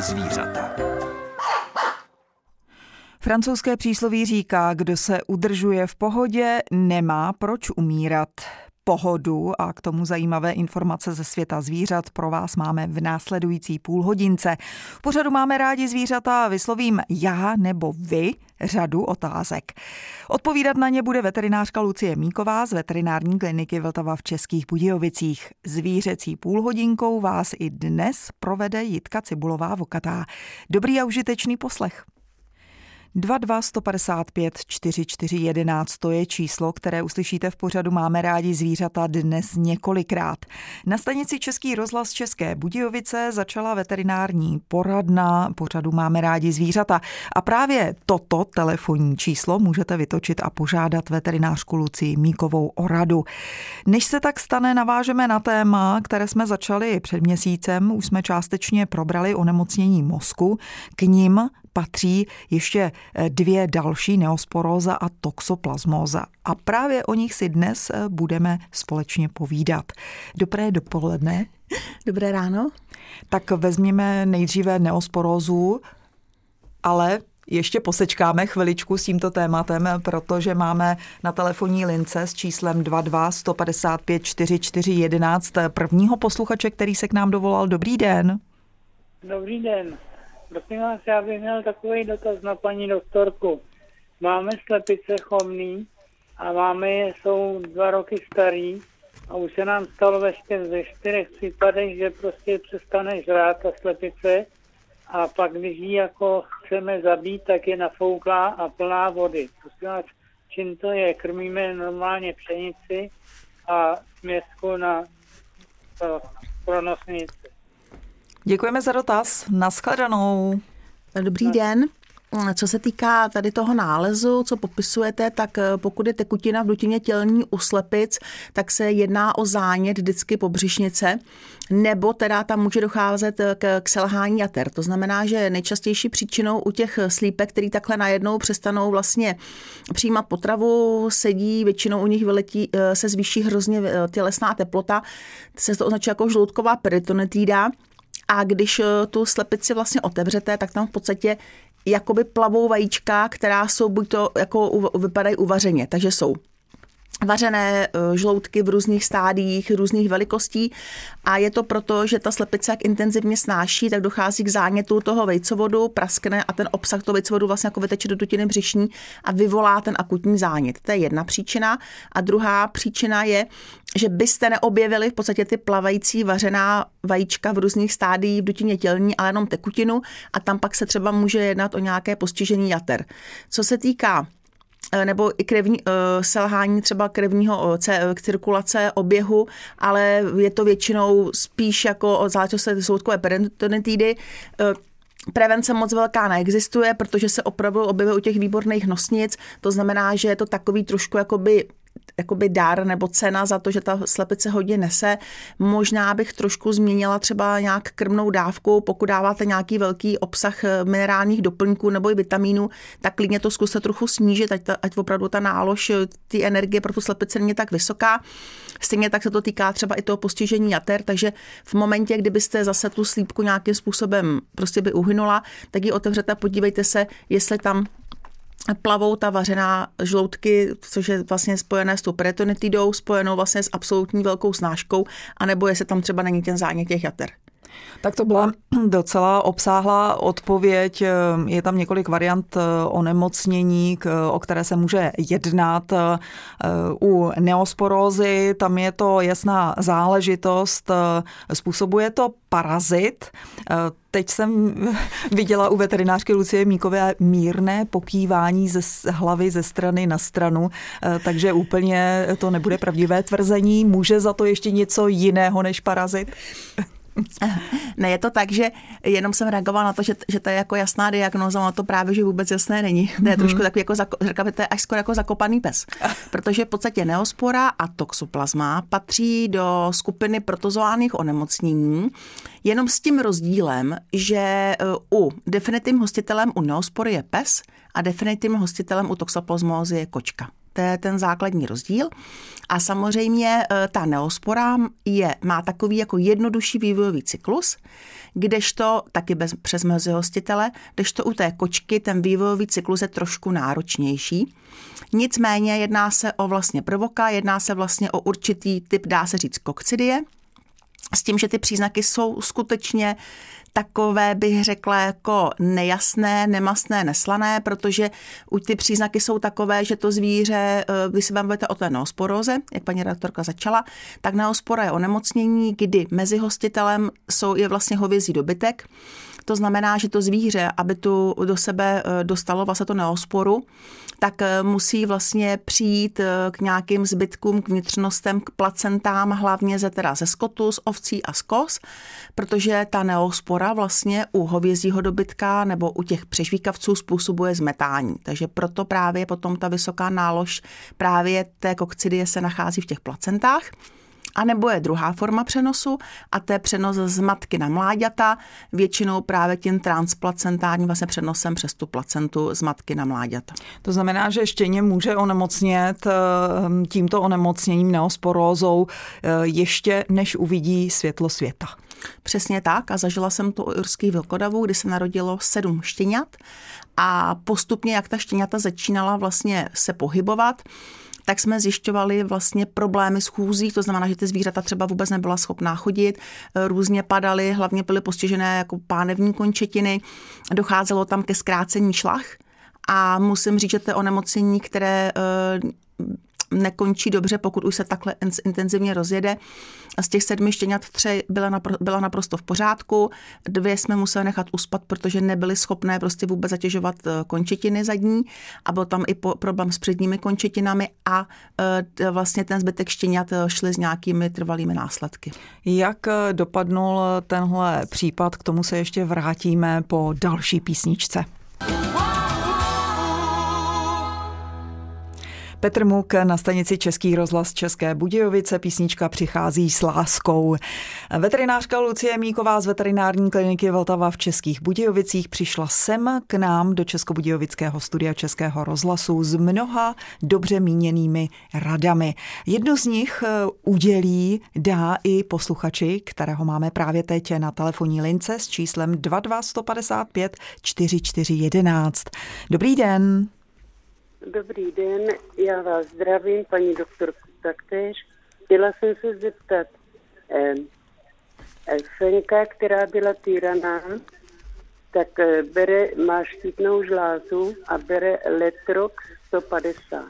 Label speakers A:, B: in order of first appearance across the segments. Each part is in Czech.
A: zvířata.
B: Francouzské přísloví říká, kdo se udržuje v pohodě, nemá proč umírat pohodu a k tomu zajímavé informace ze světa zvířat pro vás máme v následující půl hodince. V pořadu máme rádi zvířata a vyslovím já nebo vy řadu otázek. Odpovídat na ně bude veterinářka Lucie Míková z veterinární kliniky Vltava v Českých Budějovicích. Zvířecí půlhodinkou vás i dnes provede Jitka Cibulová Vokatá. Dobrý a užitečný poslech. 22 155 44 11 to je číslo, které uslyšíte v pořadu Máme rádi zvířata dnes několikrát. Na stanici Český rozhlas České Budějovice začala veterinární poradna pořadu Máme rádi zvířata a právě toto telefonní číslo můžete vytočit a požádat veterinářku Luci Míkovou o radu. Než se tak stane, navážeme na téma, které jsme začali před měsícem, už jsme částečně probrali onemocnění mozku, k ním patří ještě eh, dvě další neosporóza a toxoplasmóza. A právě o nich si dnes eh, budeme společně povídat. Dobré dopoledne.
C: Dobré ráno.
B: Tak vezměme nejdříve neosporózu, ale ještě posečkáme chviličku s tímto tématem, protože máme na telefonní lince s číslem 22 155 44 11 prvního posluchače, který se k nám dovolal. Dobrý den.
D: Dobrý den. Prosím vás, já bych měl takový dotaz na paní doktorku. Máme slepice chomný a máme je, jsou dva roky starý a už se nám stalo ve, ve čtyřech případech, že prostě přestane žrát ta slepice a pak, když ji jako chceme zabít, tak je nafouklá a plná vody. Prosím vás, čím to je? Krmíme normálně pšenici a směsku na to, pro nosnici.
B: Děkujeme za dotaz. Naschledanou.
C: Dobrý den. Co se týká tady toho nálezu, co popisujete, tak eh, pokud je tekutina v dutině tělní u slepic, tak se jedná o zánět vždycky pobřišnice, nebo teda tam může docházet eh, k, k selhání jater. To znamená, že nejčastější příčinou u těch slípek, který takhle najednou přestanou vlastně přijímat potravu, sedí, většinou u nich vyletí, eh, se zvýší hrozně tělesná teplota, se to označuje jako žloutková peritonitída, a když eh, tu slepici vlastně otevřete, tak tam v podstatě jakoby plavou vajíčka, která jsou buď to jako vypadají uvařeně, takže jsou vařené eh, žloutky v různých stádiích, různých velikostí a je to proto, že ta slepice jak intenzivně snáší, tak dochází k zánětu toho vejcovodu, praskne a ten obsah toho vejcovodu vlastně jako vyteče do dutiny břišní a vyvolá ten akutní zánět. To je jedna příčina. A druhá příčina je, že byste neobjevili v podstatě ty plavající vařená vajíčka v různých stádiích v dutině tělní, ale jenom tekutinu a tam pak se třeba může jednat o nějaké postižení jater. Co se týká nebo i krevní, uh, selhání třeba krevního uh, cirkulace, oběhu, ale je to většinou spíš jako záležitosti soudkové peritonitidy. Uh, Prevence moc velká neexistuje, protože se opravdu objevuje u těch výborných nosnic. To znamená, že je to takový trošku jakoby jakoby dár nebo cena za to, že ta slepice hodně nese. Možná bych trošku změnila třeba nějak krmnou dávku, pokud dáváte nějaký velký obsah eh, minerálních doplňků nebo i vitamínů, tak klidně to zkuste trochu snížit, ať, ta, ať opravdu ta nálož eh, ty energie pro tu slepici není tak vysoká. Stejně tak se to týká třeba i toho postižení jater, takže v momentě, kdybyste zase tu slípku nějakým způsobem prostě by uhynula, tak ji otevřete a podívejte se, jestli tam plavou ta vařená žloutky, což je vlastně spojené s tou peritonitidou, spojenou vlastně s absolutní velkou snáškou, anebo jestli tam třeba není ten zánět těch jater.
B: Tak to byla docela obsáhlá odpověď. Je tam několik variant eh, onemocnění, o které se může jednat. Eh, u neosporózy tam je to jasná záležitost. Eh, způsobuje to parazit. Teď jsem viděla u veterinářky Lucie Míkové mírné pokývání ze hlavy ze strany na stranu, takže úplně to nebude pravdivé tvrzení. Může za to ještě něco jiného než parazit?
C: Ne, je to tak, že jenom jsem reagovala na to, že, že to je jako jasná diagnoza, ale to právě, že vůbec jasné není. To je mm-hmm. trošku takový jako, řekla to je až skoro jako zakopaný pes. Protože v podstatě neospora a toxoplasma patří do skupiny protozoálních onemocnění, Jenom s tím rozdílem, že e, u definitivním hostitelem u neospory je pes a definitivním hostitelem u toxoplasmózy je kočka. To je ten základní rozdíl. A samozřejmě e, ta neospora je, má takový jako jednodušší vývojový cyklus, kdežto taky bez, přes hostitele, kdežto u té kočky ten vývojový cyklus je trošku náročnější. Nicméně jedná se o vlastně prvoka, jedná se vlastně o určitý typ, dá se říct, kokcidie, s tím, že ty příznaky jsou skutečně takové, bych řekla, jako nejasné, nemastné, neslané, protože už ty příznaky jsou takové, že to zvíře, když se bavíme o té neosporóze, jak paní redaktorka začala, tak neospora je onemocnění, kdy mezi hostitelem jsou, je vlastně hovězí dobytek, to znamená, že to zvíře, aby tu do sebe eh, dostalo vlastně to neosporu, tak eh, musí vlastně přijít eh, k nějakým zbytkům, k vnitřnostem, k placentám, hlavně ze teda ze skotu, z ovcí a z kos, protože ta neospora vlastně u hovězího dobytka nebo u těch přežvíkavců způsobuje zmetání. Takže proto právě potom ta vysoká nálož právě té kokcidie se nachází v těch placentách. A nebo je druhá forma přenosu a to je přenos z matky na mláďata, většinou právě tím transplacentárním vlastně přenosem přes tu placentu z matky na mláďata.
B: To znamená, že štěně může onemocnět eh, tímto onemocněním neosporózou eh, ještě než uvidí světlo světa.
C: Přesně tak a zažila jsem to u urských vlkodavů, kdy se narodilo sedm štěňat a postupně, jak ta štěňata začínala vlastně se pohybovat, tak jsme zjišťovali vlastně problémy s chůzí, to znamená, že ty zvířata třeba vůbec nebyla schopná chodit, různě padaly, hlavně byly postižené jako pánevní končetiny, docházelo tam ke zkrácení šlach a musím říct, že to je onemocnění, které eh, nekončí dobře, pokud už se takhle intenzivně rozjede. Z těch sedmi štěňat tři byla, napr- byla naprosto v pořádku, dvě jsme museli nechat uspat, protože nebyly schopné prostě vůbec zatěžovat eh, končetiny zadní a byl tam i po- problém s předními končetinami a e, vlastně ten zbytek štěňat eh, šly s nějakými trvalými následky.
B: Jak dopadnul tenhle případ, k tomu se ještě vrátíme po další písničce. Petr Muk na stanici Český rozhlas České Budějovice. Písnička přichází s láskou. Veterinářka Lucie Míková z veterinární kliniky Vltava v Českých Budějovicích přišla sem k nám do Českobudějovického studia Českého rozhlasu s mnoha dobře míněnými radami. Jednu z nich eh, udělí, dá i posluchači, kterého máme právě teď na telefonní lince s číslem 22155 4411. Dobrý den.
A: Dobrý den, já vás zdravím, paní doktorku taktéž. Chtěla jsem se zeptat, eh, Fenka, která byla týraná, tak eh, bere, má štítnou žlázu a bere Letrox 150.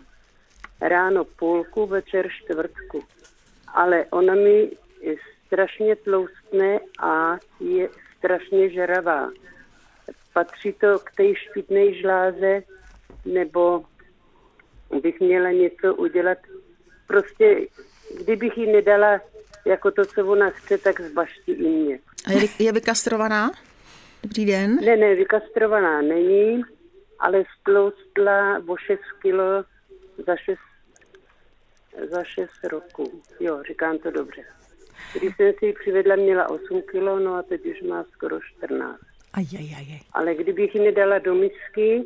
A: Ráno půlku, večer čtvrtku. Ale ona mi strašně tloustne a je strašně žeravá. Patří to k té štítné žláze, nebo bych měla něco udělat. Prostě, kdybych jí nedala jako to, co ona chce, tak zbaští i mě.
C: A je, je vykastrovaná? Dobrý den.
A: Ne, ne, vykastrovaná není, ale stloustla o 6 kilo za 6, za 6 roků. Jo, říkám to dobře. Když jsem si ji přivedla, měla 8 kilo, no a teď už má skoro 14.
B: Aj, aj, aj.
A: Ale kdybych ji nedala do misky,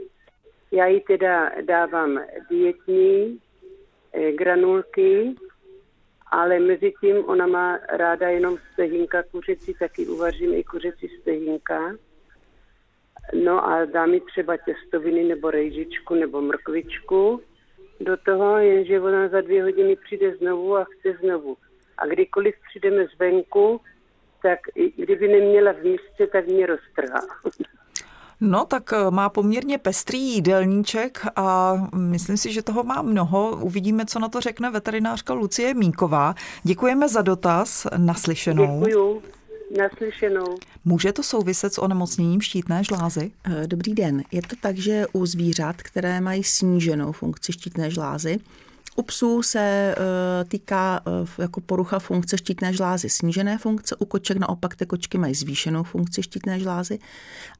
A: já jí teda dávám dietní eh, granulky, ale mezi tím ona má ráda jenom stehínka kuřecí, taky uvařím i kuřecí stehínka. No a dám mi třeba těstoviny nebo rejžičku nebo mrkvičku do toho, jenže ona za dvě hodiny přijde znovu a chce znovu. A kdykoliv přijdeme zvenku, tak kdyby neměla v místě, tak mě roztrhá.
B: No, tak eh, má poměrně pestrý jídelníček a myslím si, že toho má mnoho. Uvidíme, co na to řekne veterinářka Lucie Mínková. Děkujeme za dotaz. Naslyšenou.
A: Děkuju. Naslyšenou.
B: Může to souviset s onemocněním štítné žlázy?
C: Eh, dobrý den. Je to tak, že u zvířat, které mají sníženou funkci štítné žlázy, u psů se eh, týká eh, jako porucha funkce štítné žlázy. Snížené funkce, u koček naopak ty kočky mají zvýšenou funkci štítné žlázy.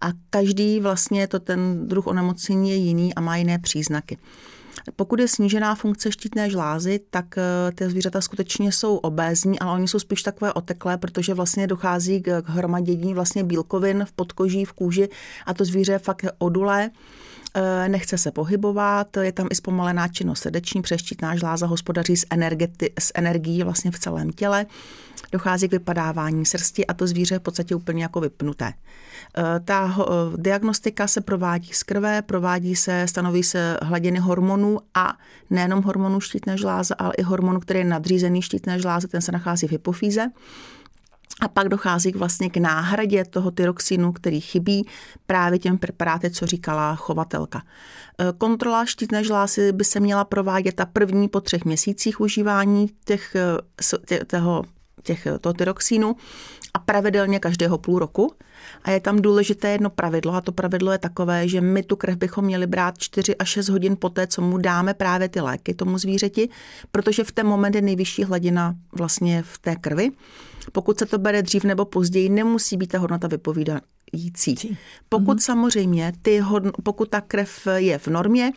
C: A každý vlastně to ten druh onemocnění je jiný a má jiné příznaky. Pokud je snížená funkce štítné žlázy, tak eh, ty zvířata skutečně jsou obézní, ale oni jsou spíš takové oteklé, protože vlastně dochází k hromadění vlastně bílkovin v podkoží, v kůži a to zvíře je fakt odulé nechce se pohybovat, je tam i zpomalená činnost srdeční, přeštítná žláza hospodaří s, energeti- s energií vlastně v celém těle, dochází k vypadávání srsti a to zvíře je v podstatě úplně jako vypnuté. Eh, ta eh, diagnostika se provádí z krve, provádí se, stanoví se hladiny hormonů a nejenom hormonů štítné žláze, ale i hormonu, který je nadřízený štítné žláze, ten se nachází v hypofýze. A pak dochází vlastně k náhradě toho tyroxinu, který chybí právě těm preparáty, co říkala chovatelka. Eh, kontrola štítné žlázy by se měla provádět ta první po třech měsících užívání těch, těch, toho, těch, toho tyroxínu a pravidelně každého půl roku. A je tam důležité jedno pravidlo a to pravidlo je takové, že my tu krev bychom měli brát 4 až 6 hodin poté, co mu dáme právě ty léky tomu zvířeti, protože v ten moment je nejvyšší hladina vlastně v té krvi. Pokud se to bere dřív nebo později, nemusí být ta hodnota vypovídající. Pokud mm-hmm. samozřejmě, ty hodno, pokud ta krev je v normě,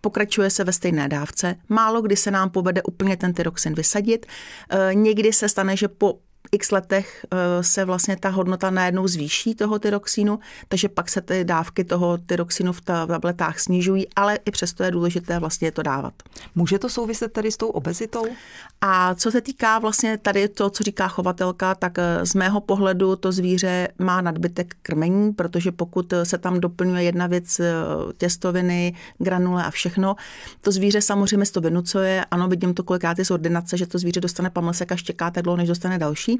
C: pokračuje se ve stejné dávce. Málo kdy se nám povede úplně ten tyroxin vysadit. E, někdy se stane, že po x letech eh, se vlastně ta hodnota najednou zvýší toho tyroxínu, takže pak se ty dávky toho tyroxínu v tabletách snižují, ale i přesto je důležité vlastně to dávat.
B: Může to souviset tady s tou obezitou?
C: A co se týká vlastně tady to, co říká chovatelka, tak eh, z mého pohledu to zvíře má nadbytek krmení, protože pokud se tam doplňuje jedna věc, eh, těstoviny, granule a všechno, to zvíře samozřejmě to vynucuje. Ano, vidím to kolikrát z ordinace, že to zvíře dostane pamlsek a štěká tak dlouho, než dostane další.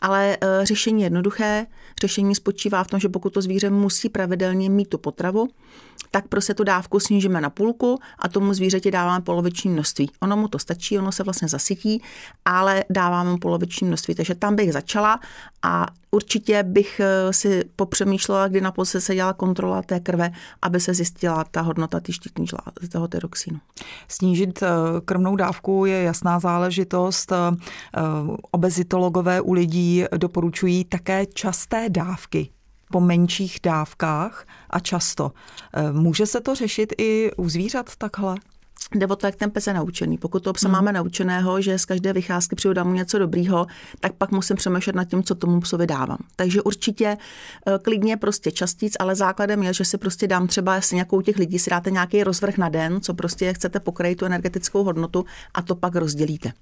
C: Ale eh, řešení je jednoduché. Řešení spočívá v tom, že pokud to zvíře musí pravidelně mít tu potravu, tak prostě tu dávku snížíme na půlku a tomu zvířeti dáváme poloviční množství. Ono mu to stačí, ono se vlastně zasytí, ale dáváme mu poloviční množství. Takže tam bych začala a určitě bych eh, si popřemýšlela, kdy naposledy se dělala kontrola té krve, aby se zjistila ta hodnota ty štítní žlázy, toho tyroxínu.
B: Snížit eh, krmnou dávku je jasná záležitost. Obezitologové u lidí doporučují také časté dávky po menších dávkách a často. Může se to řešit i u zvířat takhle?
C: Jde o to, jak ten pes je naučený. Pokud to psa hmm. máme naučeného, že z každé vycházky přidám mu něco dobrýho, tak pak musím přemýšlet nad tím, co tomu psovi dávám. Takže určitě eh, klidně prostě častíc, ale základem je, že si prostě dám třeba s nějakou těch lidí, si dáte nějaký rozvrh na den, co prostě chcete pokrýt tu energetickou hodnotu a to pak rozdělíte.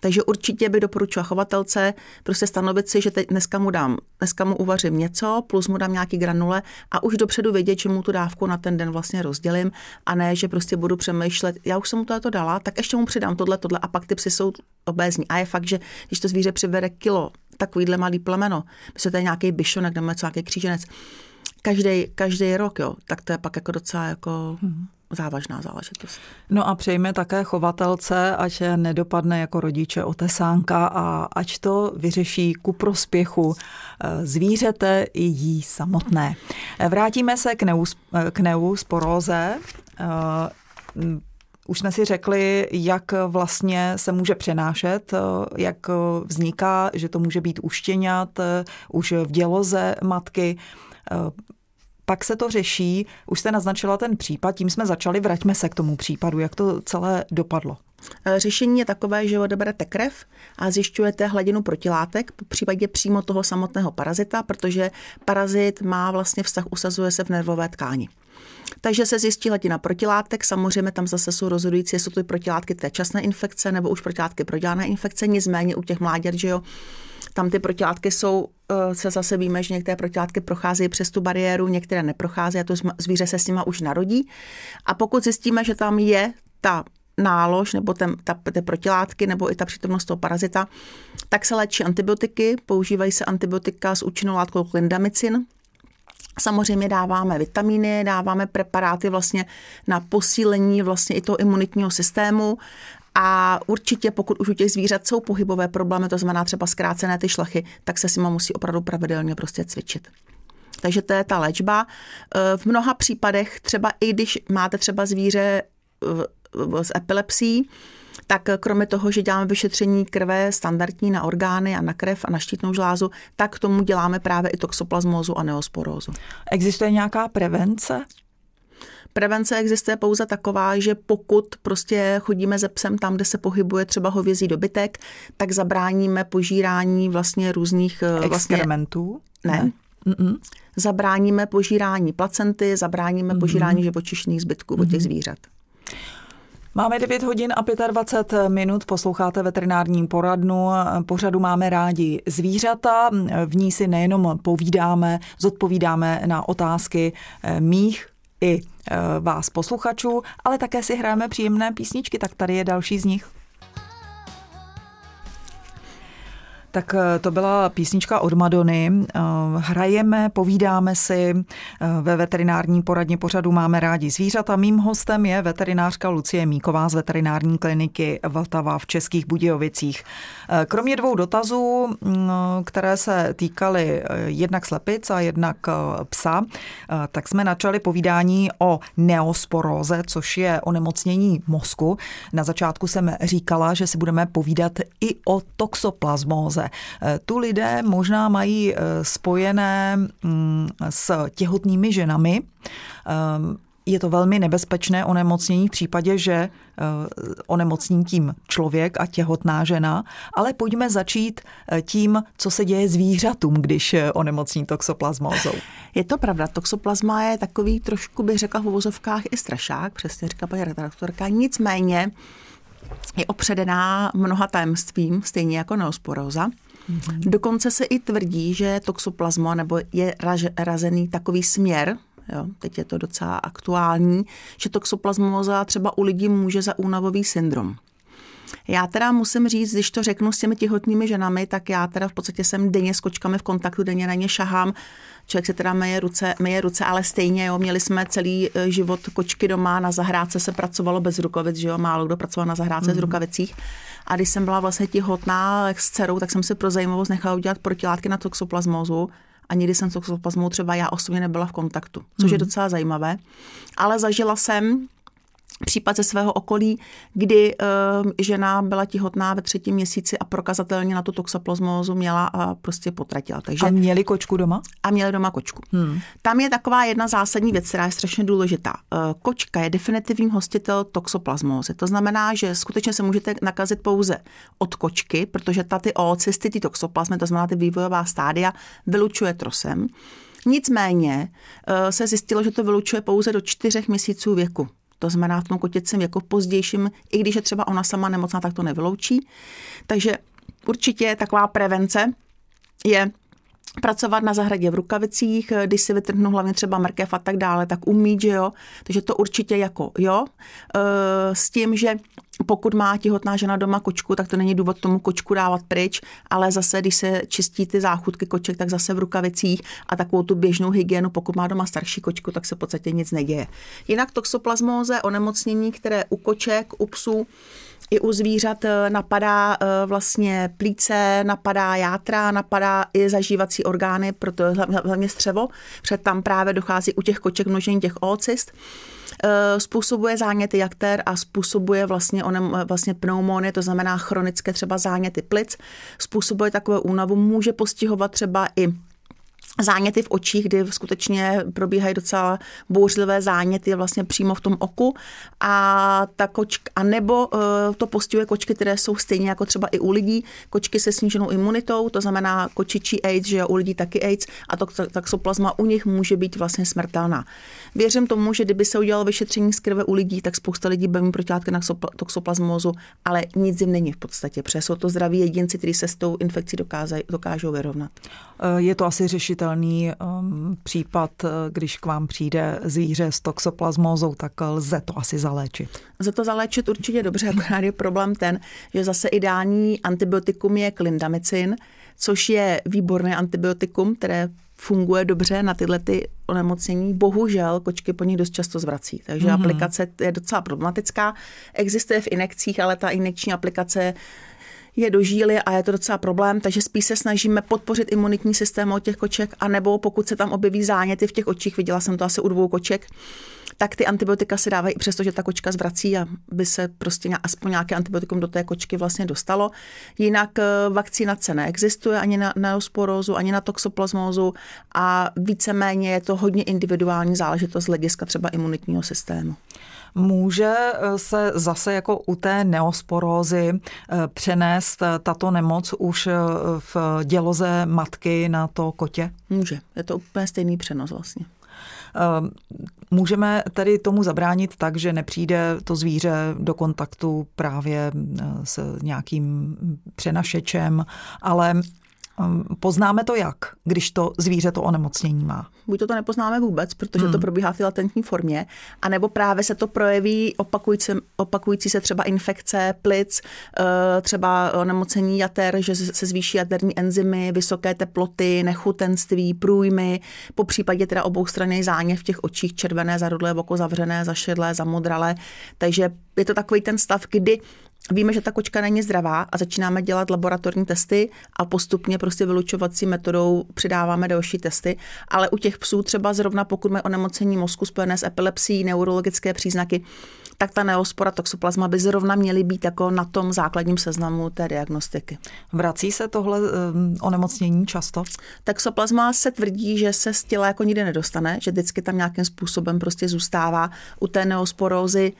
C: Takže určitě by doporučila chovatelce prostě stanovit si, že teď dneska mu dám, dneska mu uvařím něco, plus mu dám nějaký granule a už dopředu vědět, že mu tu dávku na ten den vlastně rozdělím a ne, že prostě budu přemýšlet, já už jsem mu to dala, tak ještě mu přidám tohle, tohle a pak ty psy jsou obézní. A je fakt, že když to zvíře přivede kilo, takovýhle malý plemeno, myslím, to je nějaký byšonek nebo něco, nějaký kříženec, každý, každý rok, jo, tak to je pak jako docela jako hmm. závažná záležitost.
B: No a přejme také chovatelce, ať nedopadne jako rodiče otesánka a ať to vyřeší ku prospěchu eh, zvířete i jí samotné. Vrátíme se k, neus, k neusporóze. Eh, už jsme si řekli, jak vlastně se může přenášet, jak vzniká, že to může být u štěňat, už v děloze matky. Pak se to řeší, už jste naznačila ten případ, tím jsme začali, vraťme se k tomu případu, jak to celé dopadlo.
C: Řešení je takové, že odeberete krev a zjišťujete hladinu protilátek, po případě přímo toho samotného parazita, protože parazit má vlastně vztah, usazuje se v nervové tkáni. Takže se zjistí hladina protilátek, samozřejmě tam zase jsou rozhodující, jestli jsou to protilátky té časné infekce nebo už protilátky prodělané infekce, nicméně u těch mláďat, že jo, tam ty protilátky jsou, eh, se zase víme, že některé protilátky procházejí přes tu bariéru, některé neprocházejí a to zvíře se s nima už narodí. A pokud zjistíme, že tam je ta nálož nebo ten, ta, ty protilátky nebo i ta přítomnost toho parazita, tak se léčí antibiotiky, používají se antibiotika s účinnou látkou klindamicin, Samozřejmě dáváme vitamíny, dáváme preparáty vlastně na posílení vlastně i toho imunitního systému a určitě, pokud už u těch zvířat jsou pohybové problémy, to znamená třeba zkrácené ty šlachy, tak se s nimi musí opravdu pravidelně prostě cvičit. Takže to je ta léčba. V mnoha případech, třeba i když máte třeba zvíře s epilepsií, tak kromě toho, že děláme vyšetření krve standardní na orgány a na krev a na štítnou žlázu, tak k tomu děláme právě i toxoplasmózu a neosporózu.
B: Existuje nějaká prevence?
C: Prevence existuje pouze taková, že pokud prostě chodíme ze psem tam, kde se pohybuje třeba hovězí dobytek, tak zabráníme požírání vlastně různých
B: eh, vlastně, experimentů.
C: Ne. ne. Mm-mm. Zabráníme požírání placenty, zabráníme mm-hmm. požírání živočišných zbytků mm-hmm. od těch zvířat.
B: Máme 9 hodin a 25 minut, posloucháte veterinární poradnu. Pořadu máme rádi zvířata, v ní si nejenom povídáme, zodpovídáme na otázky eh, mých i eh, vás posluchačů, ale také si hrajeme příjemné písničky, tak tady je další z nich. Tak eh, to byla písnička od Madony. Eh, hrajeme, povídáme si eh, ve veterinární poradně pořadu Máme rádi zvířata. Mým hostem je veterinářka Lucie Míková z veterinární kliniky Vltava v Českých Budějovicích. Kromě dvou dotazů, mm, které se týkaly jednak slepic a jednak psa, tak jsme načali povídání o neosporóze, což je onemocnění mozku. Na začátku jsem říkala, že si budeme povídat i o toxoplasmóze. Eh, tu lidé možná mají eh, spojené mm, s těhotnými ženami. Eh, je to velmi nebezpečné onemocnění v případě, že onemocní tím člověk a těhotná žena, ale pojďme začít tím, co se děje zvířatům, když onemocní toxoplasmózou.
C: Je to pravda, toxoplasma je takový trošku, bych řekla v uvozovkách i strašák, přesně říká paní redaktorka, nicméně je opředená mnoha tajemstvím, stejně jako neosporóza. Mm-hmm. Dokonce se i tvrdí, že toxoplasma nebo je raž, razený takový směr, jo, teď je to docela aktuální, že toxoplasmoza třeba u lidí může za únavový syndrom. Já teda musím říct, když to řeknu s těmi těhotnými ženami, tak já teda v podstatě jsem denně s kočkami v kontaktu, denně na ně šahám. Člověk se teda meje ruce, meje ruce ale stejně, jo, měli jsme celý e, život kočky doma, na zahrádce se pracovalo bez rukavic, že jo, málo kdo pracoval na zahrádce mm. z rukavicích. A když jsem byla vlastně těhotná s dcerou, tak jsem si pro zajímavost nechala udělat protilátky na toxoplasmózu a nikdy jsem s toxoplasmou třeba já osobně nebyla v kontaktu, což mm. je docela zajímavé. Ale zažila jsem případ ze svého okolí, kdy uh, žena byla těhotná ve třetím měsíci a prokazatelně na tu toxoplasmózu měla a prostě potratila.
B: Takže, a měli kočku doma?
C: A měli doma kočku. Hmm. Tam je taková jedna zásadní věc, která je strašně důležitá. Uh, kočka je definitivní hostitel toxoplasmózy. To znamená, že skutečně se můžete nakazit pouze od kočky, protože ta ty oocysty, ty toxoplasmy, to znamená ty vývojová stádia, vylučuje trosem. Nicméně uh, se zjistilo, že to vylučuje pouze do čtyřech měsíců věku. To znamená, v tom kotěcím jako pozdějším, i když je třeba ona sama nemocná, tak to nevyloučí. Takže určitě taková prevence je pracovat na zahradě v rukavicích, když si vytrhnu hlavně třeba mrkev a tak dále, tak umít, že jo. Takže to určitě jako jo. E, s tím, že pokud má těhotná žena doma kočku, tak to není důvod tomu kočku dávat pryč, ale zase, když se čistí ty záchutky koček, tak zase v rukavicích a takovou tu běžnou hygienu, pokud má doma starší kočku, tak se v podstatě nic neděje. Jinak toxoplasmóze, onemocnění, které u koček, u psů, i u zvířat eh, napadá eh, vlastně plíce, napadá játra, napadá i zažívací orgány, proto hlavně střevo, před tam právě dochází u těch koček množení těch oocyst. Eh, způsobuje záněty jakter a způsobuje vlastně, onem, vlastně pneumony, to znamená chronické třeba záněty plic, způsobuje takové únavu, může postihovat třeba i záněty v očích, kdy skutečně probíhají docela bouřlivé záněty vlastně přímo v tom oku a ta kočka, a nebo uh, to postihuje kočky, které jsou stejně jako třeba i u lidí, kočky se sníženou imunitou, to znamená kočičí AIDS, že u lidí taky AIDS a to taxoplazma u nich může být vlastně smrtelná. Věřím tomu, že kdyby se udělalo vyšetření z krve u lidí, tak spousta lidí bude mít protilátky na toxoplasmózu, ale nic jim není v podstatě, protože jsou to zdraví jedinci, kteří se s tou infekcí dokážou, vyrovnat.
B: Eh, je to asi řešitelný um, případ, eh, když k vám přijde zvíře s toxoplasmózou, tak lze to asi zaléčit.
C: Lze to zaléčit určitě dobře, akorát je problém ten, že zase ideální antibiotikum je klindamicin, což je výborné antibiotikum, které funguje dobře na tyhle ty onemocnění. Bohužel kočky po nich dost často zvrací, takže mm-hmm. aplikace je docela problematická. Existuje v inekcích, ale ta inekční aplikace je do žíly a je to docela problém, takže spíš se snažíme podpořit imunitní systém od těch koček, anebo pokud se tam objeví záněty v těch očích, viděla jsem to asi u dvou koček, tak ty antibiotika se dávají i přesto, že ta kočka zvrací a by se prostě aspoň nějaké antibiotikum do té kočky vlastně dostalo. Jinak eh, vakcinace neexistuje ani na neosporózu, ani na toxoplasmózu a víceméně je to hodně individuální záležitost z hlediska třeba imunitního systému.
B: Může eh, se zase jako u té neosporózy eh, přenést eh, tato nemoc už v děloze matky na to kotě?
C: Může. Je to úplně stejný přenos vlastně.
B: Můžeme tedy tomu zabránit tak, že nepřijde to zvíře do kontaktu právě s nějakým přenašečem, ale Ehm, poznáme to jak, když to zvíře to onemocnění má?
C: Buď to, to nepoznáme vůbec, protože hmm. to probíhá v latentní formě, anebo právě se to projeví opakující, opakující se třeba infekce plic, eh, třeba onemocnění jater, že se zvýší jaterní enzymy, vysoké teploty, nechutenství, průjmy, po případě teda obou strany záněv v těch očích, červené, zarudlé, oko zavřené, zašedlé, zamodralé. Takže je to takový ten stav, kdy Víme, že ta kočka není zdravá a začínáme dělat laboratorní testy a postupně prostě vylučovací metodou přidáváme další testy. Ale u těch psů třeba zrovna pokud mají onemocnění mozku spojené s epilepsií, neurologické příznaky, tak ta neospora toxoplasma by zrovna měly být jako na tom základním seznamu té diagnostiky.
B: Vrací se tohle um, onemocnění často?
C: Toxoplasma se tvrdí, že se z těla jako nikdy nedostane, že vždycky tam nějakým způsobem prostě zůstává. U té neosporózy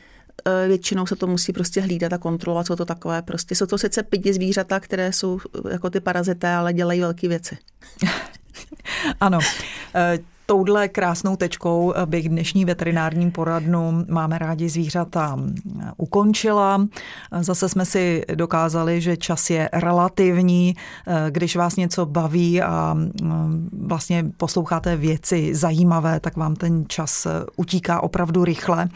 C: většinou se to musí prostě hlídat a kontrolovat, jsou to takové prostě, jsou to sice pidi zvířata, které jsou eh, jako ty parazité, ale dělají velké věci.
B: ano. Eh, touhle krásnou tečkou bych dnešní veterinární poradnu Máme rádi zvířata ukončila. Zase jsme si dokázali, že čas je relativní. Když vás něco baví a vlastně posloucháte věci zajímavé, tak vám ten čas utíká opravdu rychle.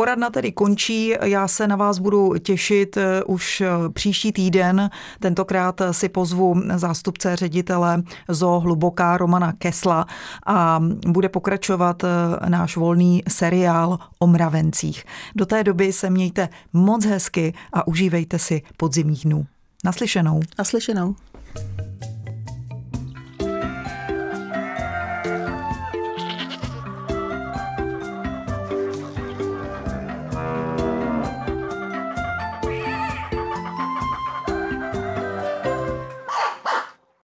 B: Poradna tedy končí, já se na vás budu těšit eh, už eh, příští týden. Tentokrát si pozvu zástupce ředitele Zoo Hluboká Romana Kesla a bude pokračovat eh, náš volný seriál o mravencích. Do té doby se mějte moc hezky a užívejte si podzimních dnů. Naslyšenou.
C: Naslyšenou.